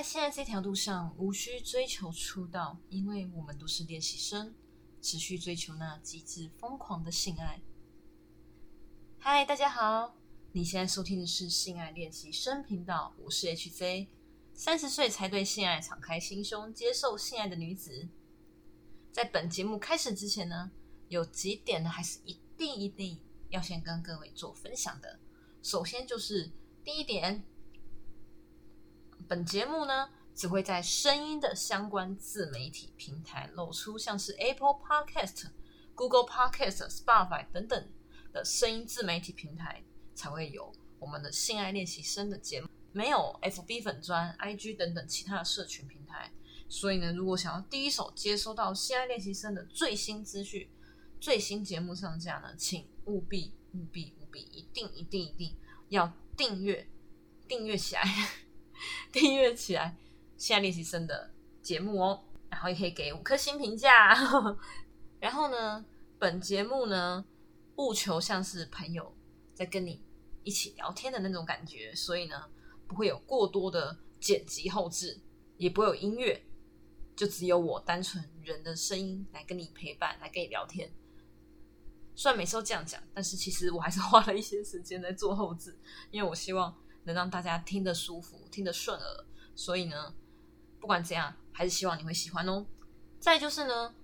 在现在这条路上，无需追求出道，因为我们都是练习生，持续追求那极致疯狂的性爱。嗨，大家好，你现在收听的是性爱练习生频道，我是 HZ，三十岁才对性爱敞开心胸，接受性爱的女子。在本节目开始之前呢，有几点呢，还是一定一定要先跟各位做分享的。首先就是第一点。本节目呢，只会在声音的相关自媒体平台露出，像是 Apple Podcast、Google Podcast、Spotify 等等的声音自媒体平台才会有我们的性爱练习生的节目，没有 FB 粉专、IG 等等其他的社群平台。所以呢，如果想要第一手接收到性爱练习生的最新资讯、最新节目上架呢，请务必、务必、务必，一定、一定、一定要订阅、订阅起来。订阅起来，现在练习生的节目哦，然后也可以给五颗星评价。然后呢，本节目呢，务求像是朋友在跟你一起聊天的那种感觉，所以呢，不会有过多的剪辑后置，也不会有音乐，就只有我单纯人的声音来跟你陪伴，来跟你聊天。虽然每次都这样讲，但是其实我还是花了一些时间在做后置，因为我希望。能让大家听得舒服、听得顺耳，所以呢，不管怎样，还是希望你会喜欢哦。再就是呢，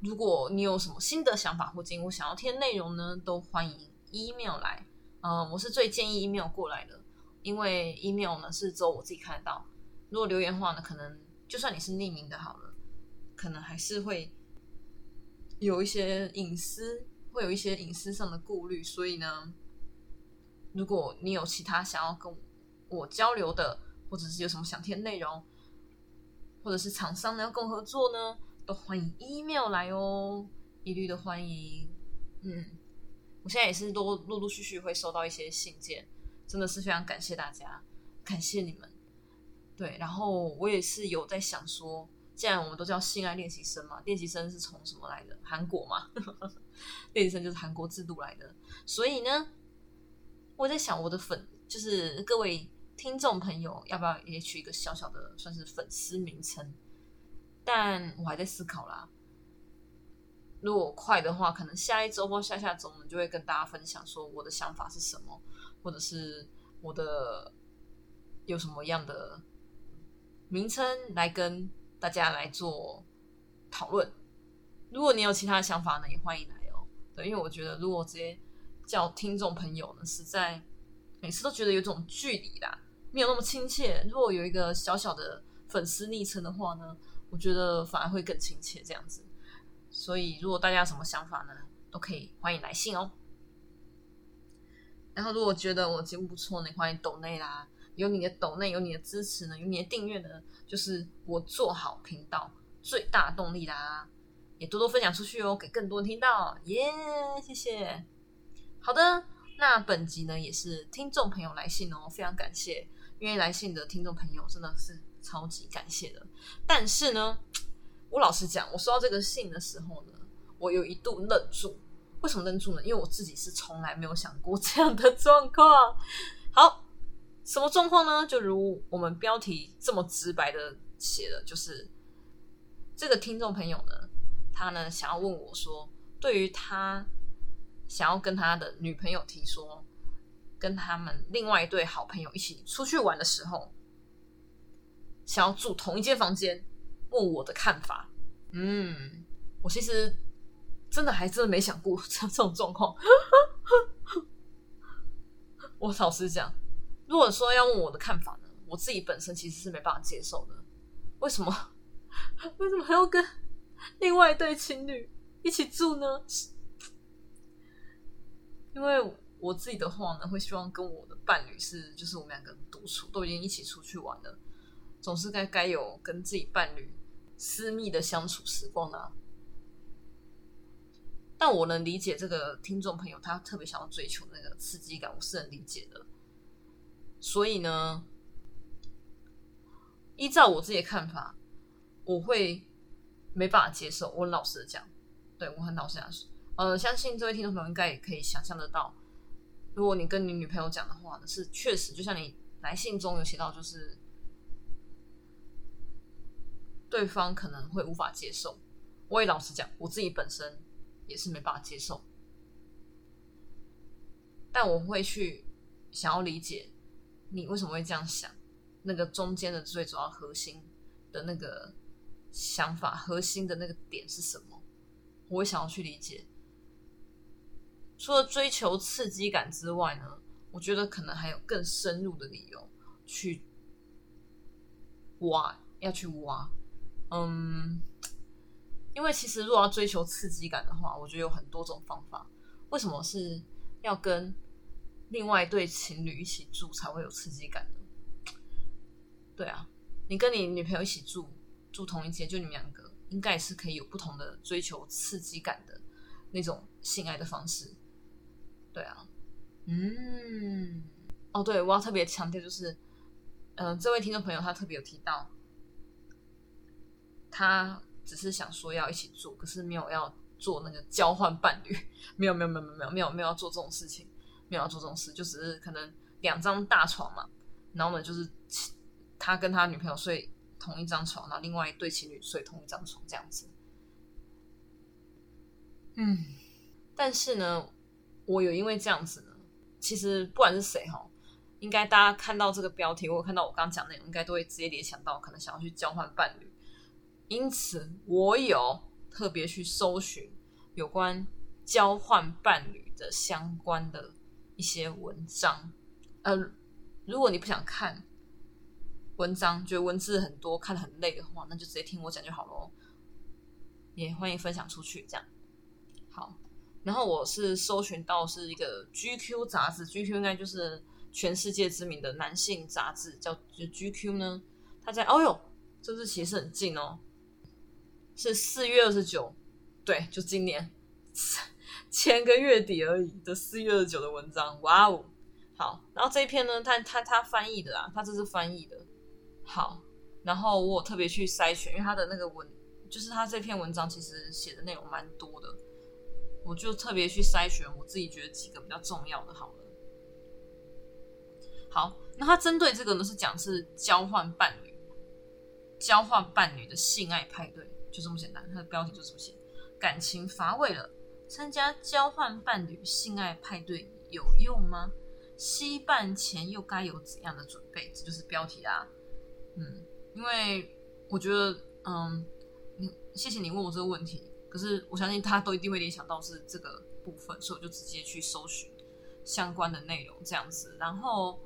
如果你有什么新的想法或经过想要听内容呢，都欢迎 email 来。嗯，我是最建议 email 过来的，因为 email 呢是只有我自己看得到。如果留言的话呢，可能就算你是匿名的，好了，可能还是会有一些隐私，会有一些隐私上的顾虑，所以呢。如果你有其他想要跟我交流的，或者是有什么想听的内容，或者是厂商呢要跟我合作呢，都欢迎 email 来哦，一律的欢迎。嗯，我现在也是都陆陆续续会收到一些信件，真的是非常感谢大家，感谢你们。对，然后我也是有在想说，既然我们都叫性爱练习生嘛，练习生是从什么来的？韩国嘛，练习生就是韩国制度来的，所以呢。我在想，我的粉就是各位听众朋友，要不要也取一个小小的算是粉丝名称？但我还在思考啦。如果快的话，可能下一周或下下周我们，就会跟大家分享说我的想法是什么，或者是我的有什么样的名称来跟大家来做讨论。如果你有其他想法呢，也欢迎来哦。对，因为我觉得如果直接。叫听众朋友呢，实在每次都觉得有种距离啦，没有那么亲切。如果有一个小小的粉丝昵称的话呢，我觉得反而会更亲切这样子。所以，如果大家有什么想法呢，都可以欢迎来信哦。然后，如果觉得我节目不错呢，欢迎抖内啦。有你的抖内，有你的支持呢，有你的订阅呢，就是我做好频道最大动力啦。也多多分享出去哦，给更多人听到。耶，谢谢。好的，那本集呢也是听众朋友来信哦，非常感谢，因为来信的听众朋友真的是超级感谢的。但是呢，我老实讲，我收到这个信的时候呢，我有一度愣住。为什么愣住呢？因为我自己是从来没有想过这样的状况。好，什么状况呢？就如我们标题这么直白的写的，就是这个听众朋友呢，他呢想要问我说，对于他。想要跟他的女朋友提说，跟他们另外一对好朋友一起出去玩的时候，想要住同一间房间，问我的看法。嗯，我其实真的还真的没想过 这这种状况。我老实讲，如果说要问我的看法呢，我自己本身其实是没办法接受的。为什么？为什么还要跟另外一对情侣一起住呢？因为我自己的话呢，会希望跟我的伴侣是，就是我们两个独处，都已经一起出去玩了，总是该该有跟自己伴侣私密的相处时光啊。但我能理解这个听众朋友，他特别想要追求那个刺激感，我是能理解的。所以呢，依照我自己的看法，我会没办法接受。我老实的讲，对我很老实讲。呃，相信这位听众朋友应该也可以想象得到，如果你跟你女朋友讲的话呢，是确实就像你来信中有写到，就是对方可能会无法接受。我也老实讲，我自己本身也是没办法接受，但我会去想要理解你为什么会这样想，那个中间的最主要核心的那个想法，核心的那个点是什么？我会想要去理解。除了追求刺激感之外呢，我觉得可能还有更深入的理由去挖，要去挖。嗯，因为其实如果要追求刺激感的话，我觉得有很多种方法。为什么是要跟另外一对情侣一起住才会有刺激感呢？对啊，你跟你女朋友一起住，住同一间，就你们两个，应该也是可以有不同的追求刺激感的那种性爱的方式。对啊，嗯，哦，对，我要特别强调就是，嗯，这位听众朋友他特别有提到。他只是想说要一起住，可是没有要做那个交换伴侣，没有没有没有没有没有没有要做这种事情，没有要做这种事，就只是可能两张大床嘛，然后呢就是他跟他女朋友睡同一张床，然后另外一对情侣睡同一张床这样子。嗯，但是呢，我有因为这样子呢，其实不管是谁哈，应该大家看到这个标题，或者看到我刚讲内容，应该都会直接联想到可能想要去交换伴侣。因此，我有特别去搜寻有关交换伴侣的相关的一些文章。呃，如果你不想看文章，觉得文字很多，看的很累的话，那就直接听我讲就好咯。也欢迎分享出去，这样好。然后我是搜寻到是一个 GQ 杂志，GQ 应该就是全世界知名的男性杂志，叫 GQ 呢。他在，哦哟，这日期是很近哦。是四月二十九，对，就今年 前个月底而已的四月二十九的文章，哇哦，好，然后这一篇呢，他他他翻译的啊，他这是翻译的，好，然后我特别去筛选，因为他的那个文，就是他这篇文章其实写的内容蛮多的，我就特别去筛选我自己觉得几个比较重要的，好了，好，那他针对这个呢是讲是交换伴侣，交换伴侣的性爱派对。就这么简单，它的标题就这么写。感情乏味了，参加交换伴侣性爱派对有用吗？吸伴前又该有怎样的准备？这就是标题啊。嗯，因为我觉得，嗯，你谢谢你问我这个问题，可是我相信大家都一定会联想到是这个部分，所以我就直接去搜寻相关的内容这样子，然后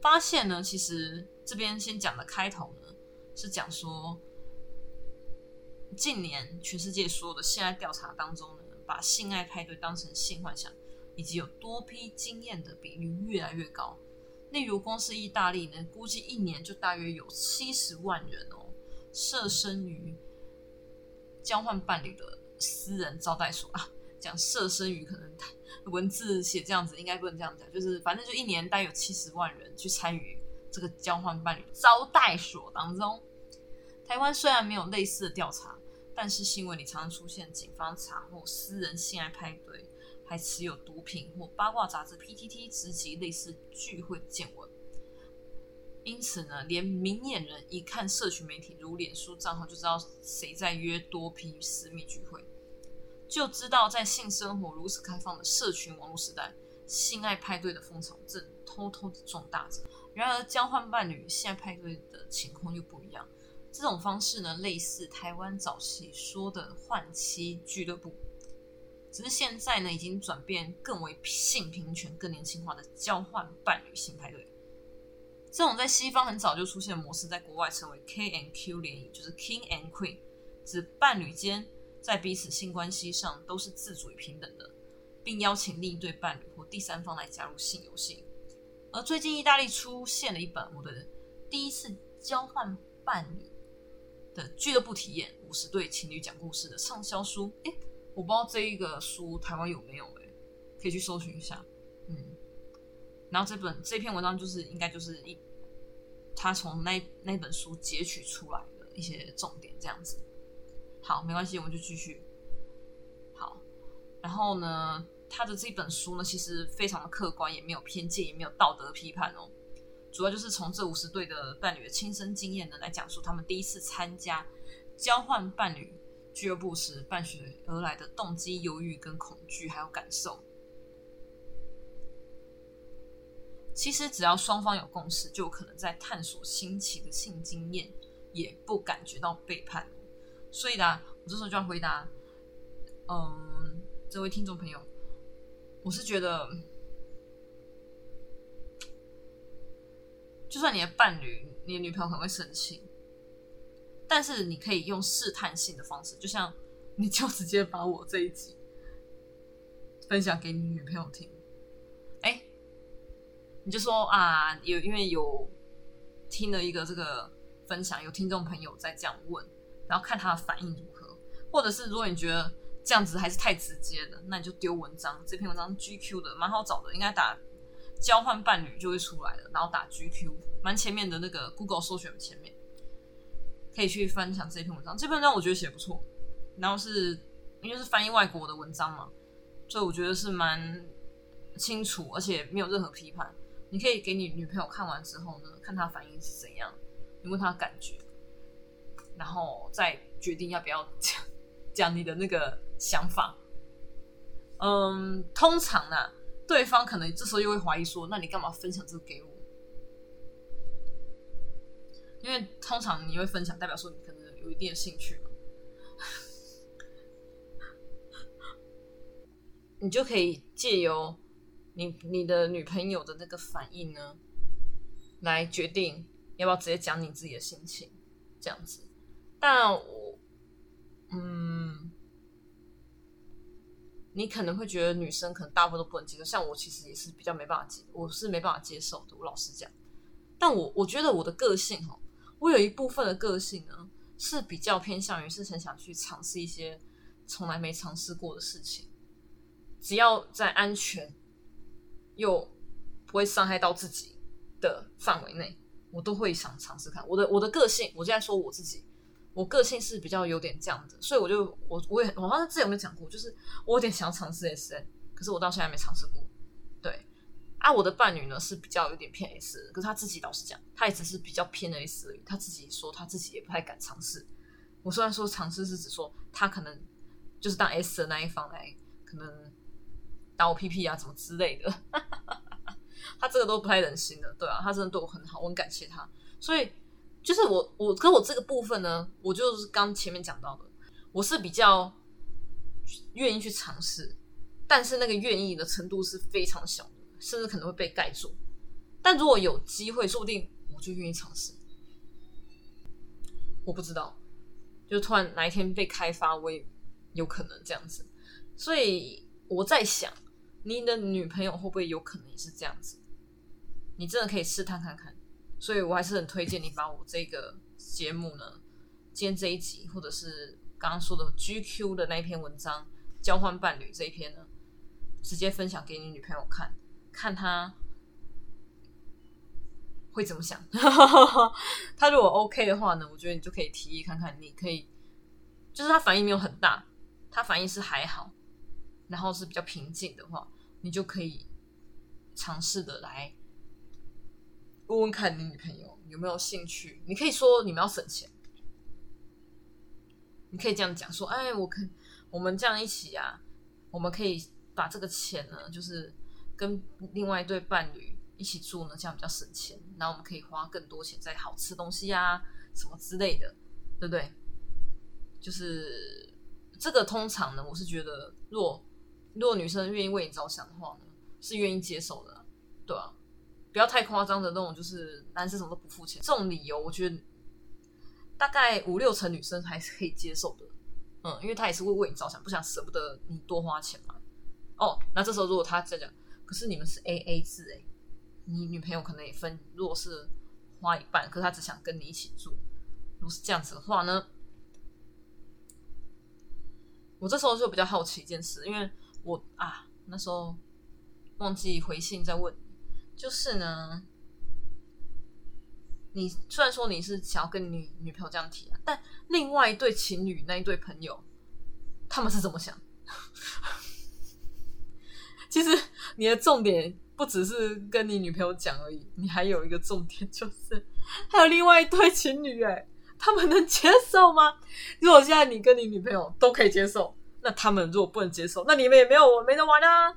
发现呢，其实这边先讲的开头呢。是讲说，近年全世界所有的性爱调查当中呢，把性爱派对当成性幻想，以及有多批经验的比率越来越高。例如，光是意大利呢，估计一年就大约有七十万人哦，设身于交换伴侣的私人招待所啊。讲设身于可能文字写这样子，应该不能这样讲，就是反正就一年大约有七十万人去参与这个交换伴侣招待所当中。台湾虽然没有类似的调查，但是新闻里常常出现警方查获私人性爱派对，还持有毒品或八卦杂志 PTT 直击类似聚会见闻。因此呢，连明眼人一看社群媒体如脸书账号，就知道谁在约多批私密聚会，就知道在性生活如此开放的社群网络时代，性爱派对的风潮正偷偷的壮大着。然而，交换伴侣性爱派对的情况又不一样。这种方式呢，类似台湾早期说的换妻俱乐部，只是现在呢，已经转变更为性平权、更年轻化的交换伴侣性派对。这种在西方很早就出现的模式，在国外称为 K and Q 联谊，就是 King and Queen，指伴侣间在彼此性关系上都是自主与平等的，并邀请另一对伴侣或第三方来加入性游戏。而最近意大利出现了一本我的第一次交换伴侣。的俱乐部体验五十对情侣讲故事的畅销书，哎，我不知道这一个书台湾有没有，哎，可以去搜寻一下，嗯，然后这本这篇文章就是应该就是一他从那那本书截取出来的一些重点这样子，好，没关系，我们就继续，好，然后呢，他的这本书呢其实非常的客观，也没有偏见，也没有道德批判哦。主要就是从这五十对的伴侣的亲身经验呢，来讲述他们第一次参加交换伴侣俱乐部时伴随而来的动机、犹豫跟恐惧，还有感受。其实只要双方有共识，就有可能在探索新奇的性经验，也不感觉到背叛。所以呢，我这时候就要回答，嗯，这位听众朋友，我是觉得。就算你的伴侣、你的女朋友可能会生气，但是你可以用试探性的方式，就像你就直接把我这一集分享给你女朋友听，你就说啊，有因为有听了一个这个分享，有听众朋友在这样问，然后看他的反应如何，或者是如果你觉得这样子还是太直接的，那你就丢文章，这篇文章 GQ 的蛮好找的，应该打。交换伴侣就会出来了，然后打 GQ，蛮前面的那个 Google 搜寻前面，可以去分享这篇文章。这篇文章我觉得写不错，然后是因为是翻译外国的文章嘛，所以我觉得是蛮清楚，而且没有任何批判。你可以给你女朋友看完之后呢，看她反应是怎样，你问她感觉，然后再决定要不要讲讲你的那个想法。嗯，通常呢。对方可能这时候又会怀疑说：“那你干嘛分享这个给我？”因为通常你会分享，代表说你可能有一定的兴趣嘛。你就可以借由你你的女朋友的那个反应呢，来决定要不要直接讲你自己的心情，这样子。但我，嗯。你可能会觉得女生可能大部分都不能接受，像我其实也是比较没办法接，我是没办法接受的。我老实讲，但我我觉得我的个性哈，我有一部分的个性呢是比较偏向于是很想去尝试一些从来没尝试过的事情，只要在安全又不会伤害到自己的范围内，我都会想尝试看。我的我的个性，我现在说我自己。我个性是比较有点这样子，所以我就我我也我好像之前有没有讲过，就是我有点想尝试 S N，可是我到现在没尝试过。对，啊，我的伴侣呢是比较有点偏 S，可是他自己老实讲，他也只是比较偏 S 而已。他自己说他自己也不太敢尝试。我虽然说尝试是指说他可能就是当 S 的那一方来，可能打我屁屁啊什么之类的，他这个都不太忍心的。对啊，他真的对我很好，我很感谢他，所以。就是我，我跟我这个部分呢，我就是刚前面讲到的，我是比较愿意去尝试，但是那个愿意的程度是非常小的，甚至可能会被盖住。但如果有机会，说不定我就愿意尝试。我不知道，就突然哪一天被开发，我也有可能这样子。所以我在想，你的女朋友会不会有可能也是这样子？你真的可以试探看看。所以我还是很推荐你把我这个节目呢，今天这一集，或者是刚刚说的 GQ 的那篇文章，交换伴侣这一篇呢，直接分享给你女朋友看，看她会怎么想。她如果 OK 的话呢，我觉得你就可以提议看看，你可以，就是她反应没有很大，她反应是还好，然后是比较平静的话，你就可以尝试的来。问问看你女朋友有没有兴趣？你可以说你们要省钱，你可以这样讲说：“哎，我可我们这样一起啊，我们可以把这个钱呢，就是跟另外一对伴侣一起住呢，这样比较省钱。然后我们可以花更多钱在好吃东西啊，什么之类的，对不对？就是这个通常呢，我是觉得，若如果女生愿意为你着想的话呢，是愿意接受的，对啊。不要太夸张的那种，就是男生什么都不付钱这种理由，我觉得大概五六成女生还是可以接受的。嗯，因为他也是会为你着想，不想舍不得你多花钱嘛。哦，那这时候如果他在讲，可是你们是 A A 制哎，你女朋友可能也分，如果是花一半，可是他只想跟你一起住，如果是这样子的话呢，我这时候就比较好奇一件事，因为我啊那时候忘记回信再问。就是呢，你虽然说你是想要跟你女朋友这样提啊，但另外一对情侣那一对朋友，他们是怎么想？其实你的重点不只是跟你女朋友讲而已，你还有一个重点就是还有另外一对情侣，哎，他们能接受吗？如果现在你跟你女朋友都可以接受，那他们如果不能接受，那你们也没有我没得玩啊，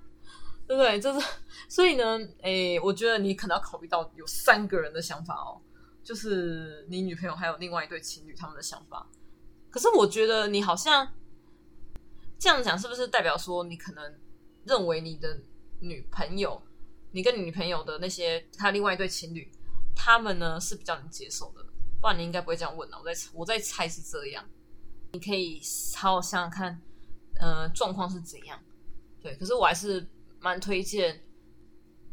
对不对？就是所以呢，哎，我觉得你可能要考虑到有三个人的想法哦，就是你女朋友还有另外一对情侣他们的想法。可是我觉得你好像这样讲，是不是代表说你可能认为你的女朋友，你跟你女朋友的那些他另外一对情侣，他们呢是比较能接受的？不然你应该不会这样问呢。我在我在猜是这样，你可以好好想想看，呃，状况是怎样？对，可是我还是蛮推荐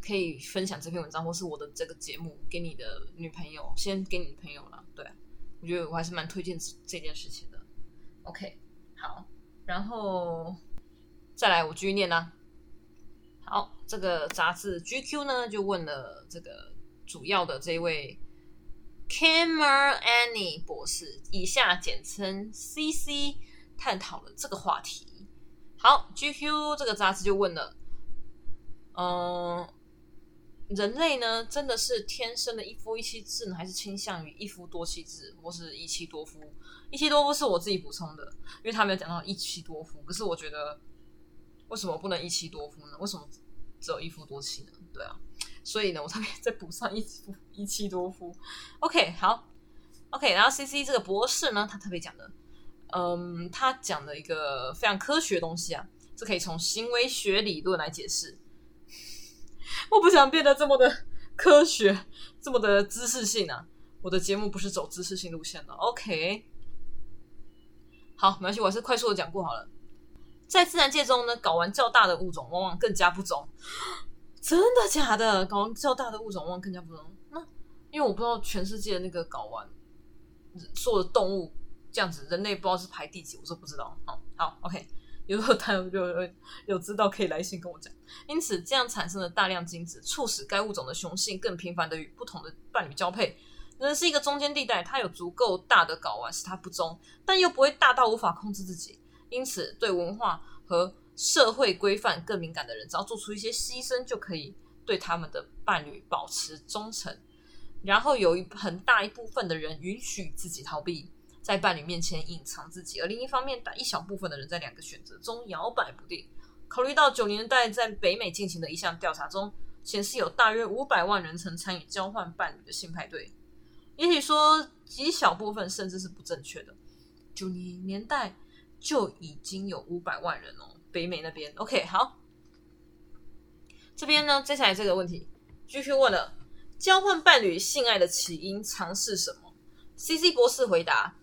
可以分享这篇文章或是我的这个节目给你的女朋友，先给你女朋友了。对，我觉得我还是蛮推荐这件事情的。OK，好，然后再来我继续念呢。好，这个杂志 GQ 呢就问了这个主要的这位 Camer Annie 博士，以下简称 CC，探讨了这个话题。好，GQ 这个杂志就问了，嗯。人类呢，真的是天生的一夫一妻制呢，还是倾向于一夫多妻制，或是一妻多夫？一妻多夫是我自己补充的，因为他没有讲到一妻多夫。可是我觉得，为什么不能一妻多夫呢？为什么只有一夫多妻呢？对啊，所以呢，我特别再补上一夫一妻多夫。OK，好，OK，然后 CC 这个博士呢，他特别讲的，嗯，他讲的一个非常科学的东西啊，这可以从行为学理论来解释。我不想变得这么的科学，这么的知识性啊！我的节目不是走知识性路线的。OK，好，没关系，我还是快速的讲过好了。在自然界中呢，睾丸较大的物种往往更加不忠。真的假的？睾丸较大的物种往往更加不忠？那因为我不知道全世界那个睾丸做的动物这样子，人类不知道是排第几，我说不知道。好，好，OK。有后他有有有知道可以来信跟我讲，因此这样产生了大量精子，促使该物种的雄性更频繁的与不同的伴侣交配。人是一个中间地带，它有足够大的睾丸使它不忠，但又不会大到无法控制自己。因此，对文化和社会规范更敏感的人，只要做出一些牺牲，就可以对他们的伴侣保持忠诚。然后有一很大一部分的人允许自己逃避。在伴侣面前隐藏自己，而另一方面，一小部分的人在两个选择中摇摆不定。考虑到九零年代在北美进行的一项调查中显示，有大约五百万人曾参与交换伴侣的性派对，也许说极小部分甚至是不正确的。九零年代就已经有五百万人哦，北美那边。OK，好，这边呢，接下来这个问题继续问了：交换伴侣性爱的起因常是什么？CC 博士回答。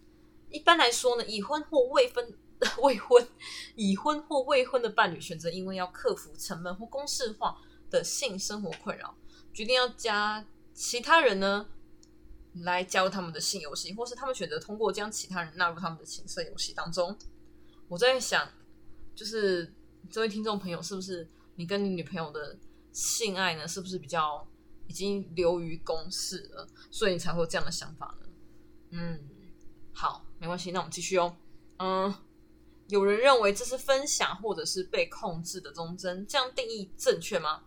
一般来说呢，已婚或未婚、未婚、已婚或未婚的伴侣选择，因为要克服沉闷或公式化的性生活困扰，决定要加其他人呢来加入他们的性游戏，或是他们选择通过将其他人纳入他们的情色游戏当中。我在想，就是这位听众朋友，是不是你跟你女朋友的性爱呢，是不是比较已经流于公式了，所以你才会有这样的想法呢？嗯，好。没关系，那我们继续哦。嗯，有人认为这是分享或者是被控制的忠贞，这样定义正确吗？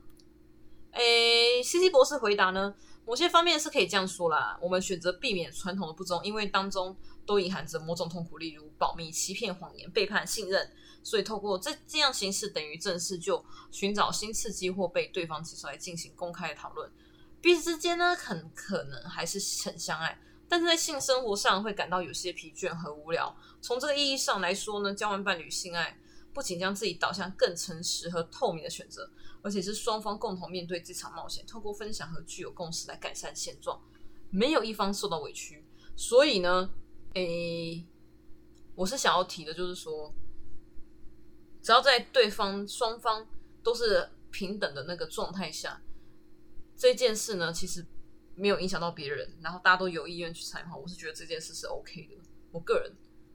诶，C C 博士回答呢，某些方面是可以这样说啦。我们选择避免传统的不忠，因为当中都隐含着某种痛苦，例如保密、欺骗、谎言、背叛、信任。所以透过这这样形式，等于正式就寻找新刺激或被对方提出来进行公开的讨论。彼此之间呢，很可能还是很相爱。但是在性生活上会感到有些疲倦和无聊。从这个意义上来说呢，交换伴侣性爱不仅将自己导向更诚实和透明的选择，而且是双方共同面对这场冒险，透过分享和具有共识来改善现状，没有一方受到委屈。所以呢，诶，我是想要提的，就是说，只要在对方双方都是平等的那个状态下，这件事呢，其实。没有影响到别人，然后大家都有意愿去参与，我是觉得这件事是 OK 的。我个人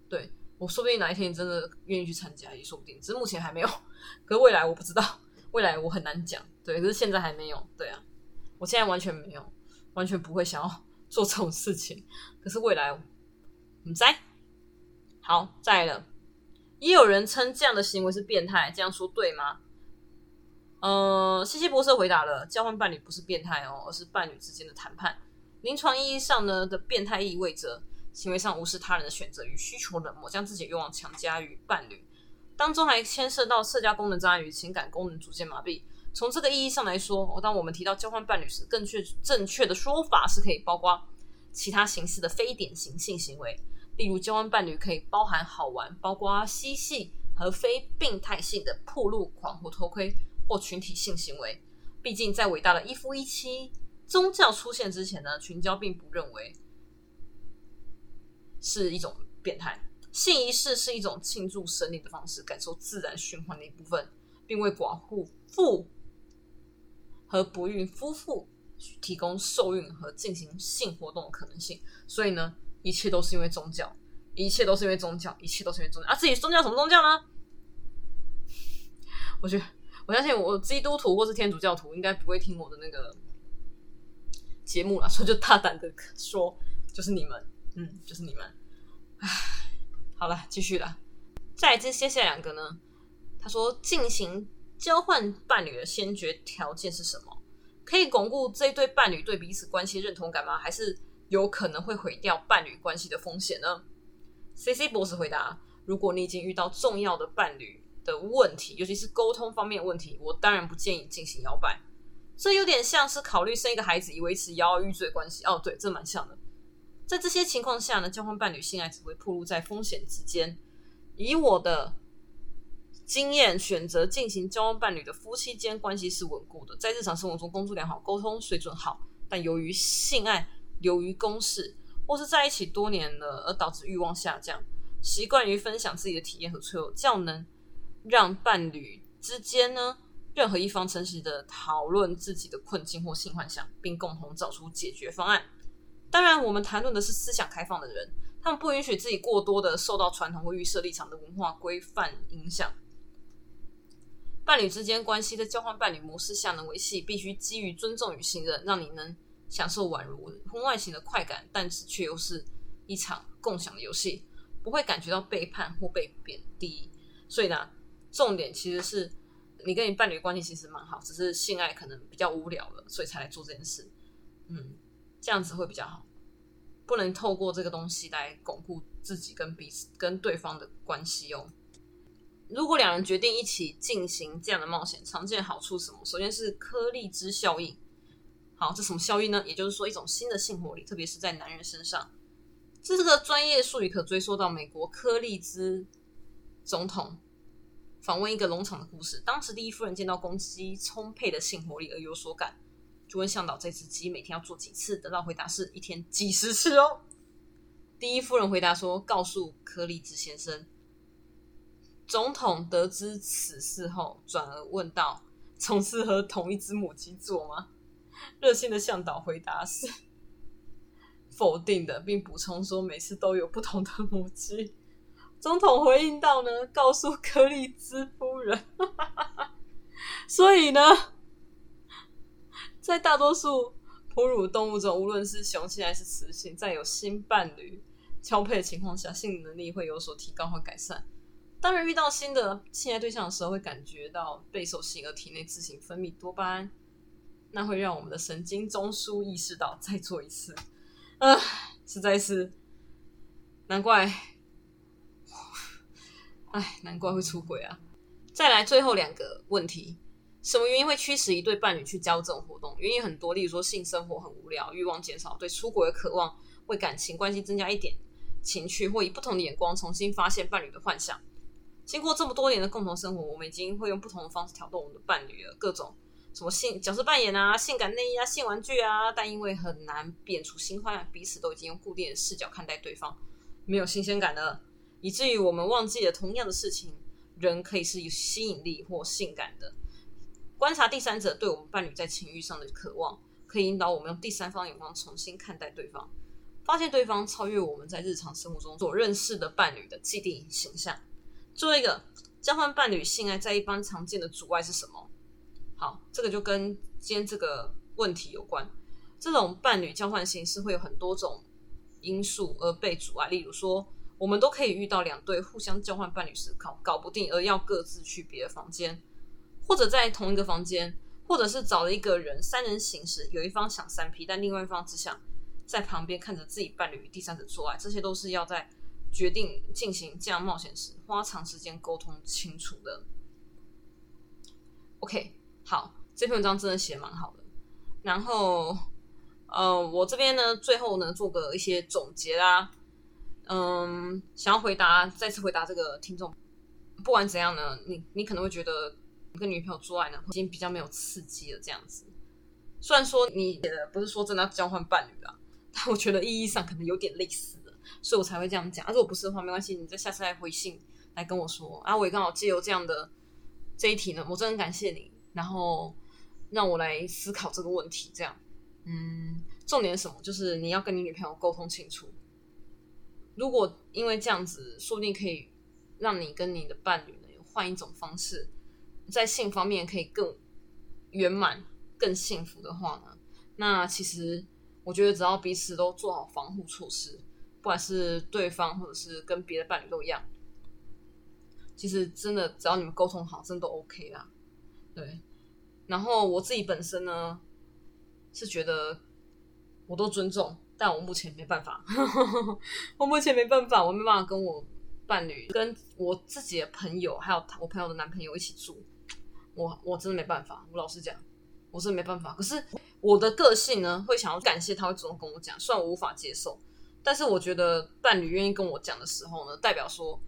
对我说不定哪一天真的愿意去参加也说不定，只是目前还没有。可是未来我不知道，未来我很难讲。对，可是现在还没有。对啊，我现在完全没有，完全不会想要 做这种事情。可是未来，你在好在了，也有人称这样的行为是变态，这样说对吗？呃，西西博士回答了，交换伴侣不是变态哦，而是伴侣之间的谈判。临床意义上呢的变态意味着行为上无视他人的选择与需求，冷漠将自己欲望强加于伴侣。当中还牵涉到社交功能障碍与情感功能逐渐麻痹。从这个意义上来说，当我们提到交换伴侣时，更确正确的说法是可以包括其他形式的非典型性行为，例如交换伴侣可以包含好玩，包括嬉戏和非病态性的铺路狂或偷窥。或群体性行为，毕竟在伟大的一夫一妻宗教出现之前呢，群交并不认为是一种变态。性仪式是一种庆祝生命的方式，感受自然循环的一部分，并为寡妇妇和不孕夫妇提供受孕和进行性活动的可能性。所以呢，一切都是因为宗教，一切都是因为宗教，一切都是因为宗教。啊，自己宗教什么宗教呢？我觉得。我相信我基督徒或是天主教徒应该不会听我的那个节目了，所以就大胆的说，就是你们，嗯，就是你们。唉，好了，继续了。再接接下来两个呢？他说，进行交换伴侣的先决条件是什么？可以巩固这对伴侣对彼此关系认同感吗？还是有可能会毁掉伴侣关系的风险呢？C C 博士回答：如果你已经遇到重要的伴侣。的问题，尤其是沟通方面问题，我当然不建议进行摇摆。这有点像是考虑生一个孩子以维持摇摇欲坠关系。哦，对，这蛮像的。在这些情况下呢，交换伴侣性爱只会暴露在风险之间。以我的经验，选择进行交换伴侣的夫妻间关系是稳固的，在日常生活中工作良好，沟通水准好。但由于性爱流于公式，或是在一起多年了而导致欲望下降，习惯于分享自己的体验和脆弱，较能。让伴侣之间呢，任何一方诚实的讨论自己的困境或性幻想，并共同找出解决方案。当然，我们谈论的是思想开放的人，他们不允许自己过多的受到传统或预设立场的文化规范影响。伴侣之间关系在交换伴侣模式下能维系，必须基于尊重与信任，让你能享受宛如婚外情的快感，但是却又是一场共享的游戏，不会感觉到背叛或被贬低。所以呢？重点其实是你跟你伴侣关系其实蛮好，只是性爱可能比较无聊了，所以才来做这件事。嗯，这样子会比较好，不能透过这个东西来巩固自己跟彼此跟对方的关系哦。如果两人决定一起进行这样的冒险，常见好处什么？首先是颗粒之效应。好，这什么效应呢？也就是说一种新的性活力，特别是在男人身上。这这个专业术语可追溯到美国科利兹总统。访问一个农场的故事。当时第一夫人见到公鸡充沛的性活力而有所感，就问向导：“这只鸡每天要做几次？”得到回答是一天几十次哦。第一夫人回答说：“告诉柯利兹先生。”总统得知此事后，转而问道：“总是和同一只母鸡做吗？”热心的向导回答是否定的，并补充说：“每次都有不同的母鸡。”总统回应道：“呢，告诉克里兹夫人。所以呢，在大多数哺乳动物中，无论是雄性还是雌性，在有新伴侣交配的情况下，性能力会有所提高和改善。当然，遇到新的性爱对象的时候，会感觉到备受吸引，而体内自行分泌多巴胺，那会让我们的神经中枢意识到再做一次。啊，实在是难怪。”哎，难怪会出轨啊！再来最后两个问题：什么原因会驱使一对伴侣去交这种活动？原因很多，例如说性生活很无聊，欲望减少，对出轨的渴望，为感情关系增加一点情趣，或以不同的眼光重新发现伴侣的幻想。经过这么多年的共同生活，我们已经会用不同的方式挑逗我们的伴侣了，各种什么性角色扮演啊、性感内衣啊、性玩具啊，但因为很难变出新花样，彼此都已经用固定的视角看待对方，没有新鲜感了。以至于我们忘记了同样的事情，人可以是有吸引力或性感的。观察第三者对我们伴侣在情欲上的渴望，可以引导我们用第三方眼光重新看待对方，发现对方超越我们在日常生活中所认识的伴侣的既定形象。最后一个，交换伴侣性爱在一般常见的阻碍是什么？好，这个就跟今天这个问题有关。这种伴侣交换形式会有很多种因素而被阻碍，例如说。我们都可以遇到两对互相交换伴侣时搞搞不定，而要各自去别的房间，或者在同一个房间，或者是找了一个人三人行时，有一方想三 P，但另外一方只想在旁边看着自己伴侣与第三者做爱，这些都是要在决定进行这样冒险时花长时间沟通清楚的。OK，好，这篇文章真的写蛮好的。然后，呃，我这边呢，最后呢，做个一些总结啦。嗯，想要回答，再次回答这个听众，不管怎样呢，你你可能会觉得跟女朋友做爱呢，已经比较没有刺激了。这样子，虽然说你写的不是说真的要交换伴侣啊，但我觉得意义上可能有点类似的，所以我才会这样讲。如果不是的话，没关系，你再下次再回信来跟我说。啊，我也刚好借由这样的这一题呢，我真的很感谢你，然后让我来思考这个问题。这样，嗯，重点是什么？就是你要跟你女朋友沟通清楚。如果因为这样子，说不定可以让你跟你的伴侣呢，换一种方式，在性方面可以更圆满、更幸福的话呢，那其实我觉得只要彼此都做好防护措施，不管是对方或者是跟别的伴侣都一样，其实真的只要你们沟通好，真的都 OK 啦。对，然后我自己本身呢，是觉得我都尊重。但我目前没办法，我目前没办法，我没办法跟我伴侣、跟我自己的朋友，还有我朋友的男朋友一起住。我我真的没办法，我老实讲，我真的没办法。可是我的个性呢，会想要感谢他会主动跟我讲，虽然我无法接受，但是我觉得伴侣愿意跟我讲的时候呢，代表说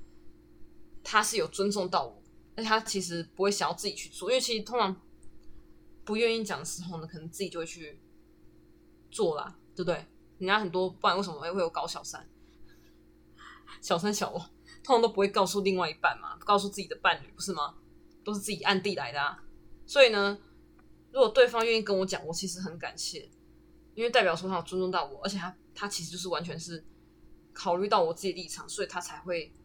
他是有尊重到我，而且他其实不会想要自己去做，因为其实通常不愿意讲的时候呢，可能自己就会去做啦，对不对？人家很多，不然为什么会会有搞小三？小三小王通常都不会告诉另外一半嘛，告诉自己的伴侣，不是吗？都是自己暗地来的啊。所以呢，如果对方愿意跟我讲，我其实很感谢，因为代表说他有尊重到我，而且他他其实就是完全是考虑到我自己的立场，所以他才会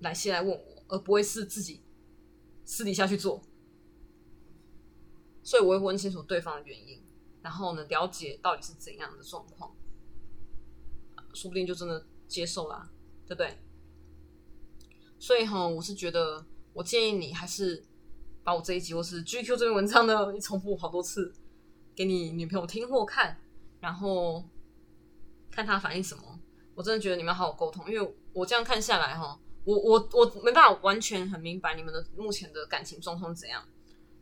来先来问我，而不会是自己私底下去做。所以我会问清楚对方的原因，然后呢，了解到底是怎样的状况。说不定就真的接受啦，对不对？所以哈，我是觉得，我建议你还是把我这一集或是 GQ 这篇文章呢，你重复好多次，给你女朋友听或看，然后看她反应什么。我真的觉得你们好好沟通，因为我这样看下来哈，我我我没办法完全很明白你们的目前的感情状况怎样，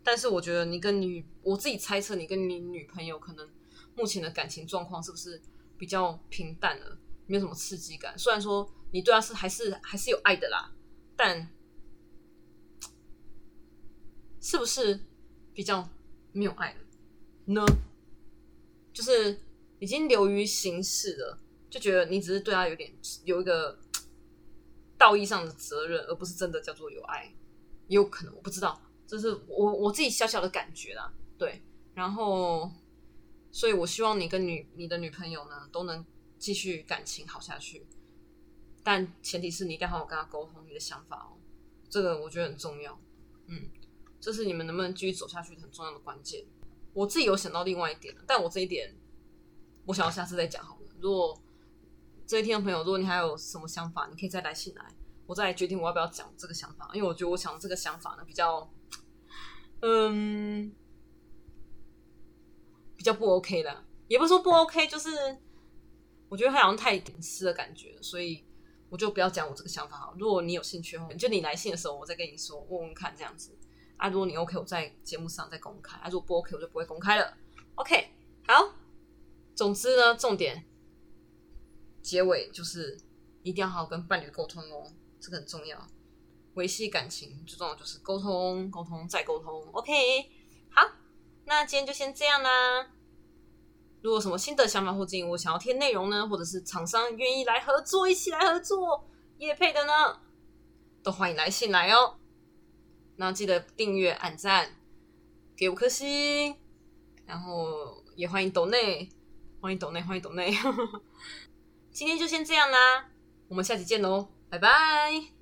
但是我觉得你跟女，我自己猜测你跟你女朋友可能目前的感情状况是不是？比较平淡了，没有什么刺激感。虽然说你对他是还是还是有爱的啦，但是不是比较没有爱了呢？就是已经流于形式了，就觉得你只是对他有点有一个道义上的责任，而不是真的叫做有爱。也有可能我不知道，这是我我自己小小的感觉啦。对，然后。所以，我希望你跟女你的女朋友呢都能继续感情好下去，但前提是你一定要好好跟她沟通你的想法哦，这个我觉得很重要。嗯，这是你们能不能继续走下去很重要的关键。我自己有想到另外一点，但我这一点我想要下次再讲好了。如果这一天的朋友，如果你还有什么想法，你可以再来信来，我再决定我要不要讲这个想法。因为我觉得我想这个想法呢比较，嗯。比较不 OK 的，也不是说不 OK，就是我觉得他好像太隐私的感觉，所以我就不要讲我这个想法好。如果你有兴趣的话，就你来信的时候，我再跟你说，问问看这样子。啊，如果你 OK，我在节目上再公开；啊，如果不 OK，我就不会公开了。OK，好。总之呢，重点结尾就是一定要好好跟伴侣沟通哦，这个很重要。维系感情最重要就是沟通，沟通再沟通。OK，好。那今天就先这样啦。如果什么新的想法或建议，我想要贴内容呢，或者是厂商愿意来合作，一起来合作叶配的呢，都欢迎来信来哦。那记得订阅、按赞、给五颗星，然后也欢迎抖内，欢迎抖内，欢迎抖内。今天就先这样啦，我们下期见喽，拜拜。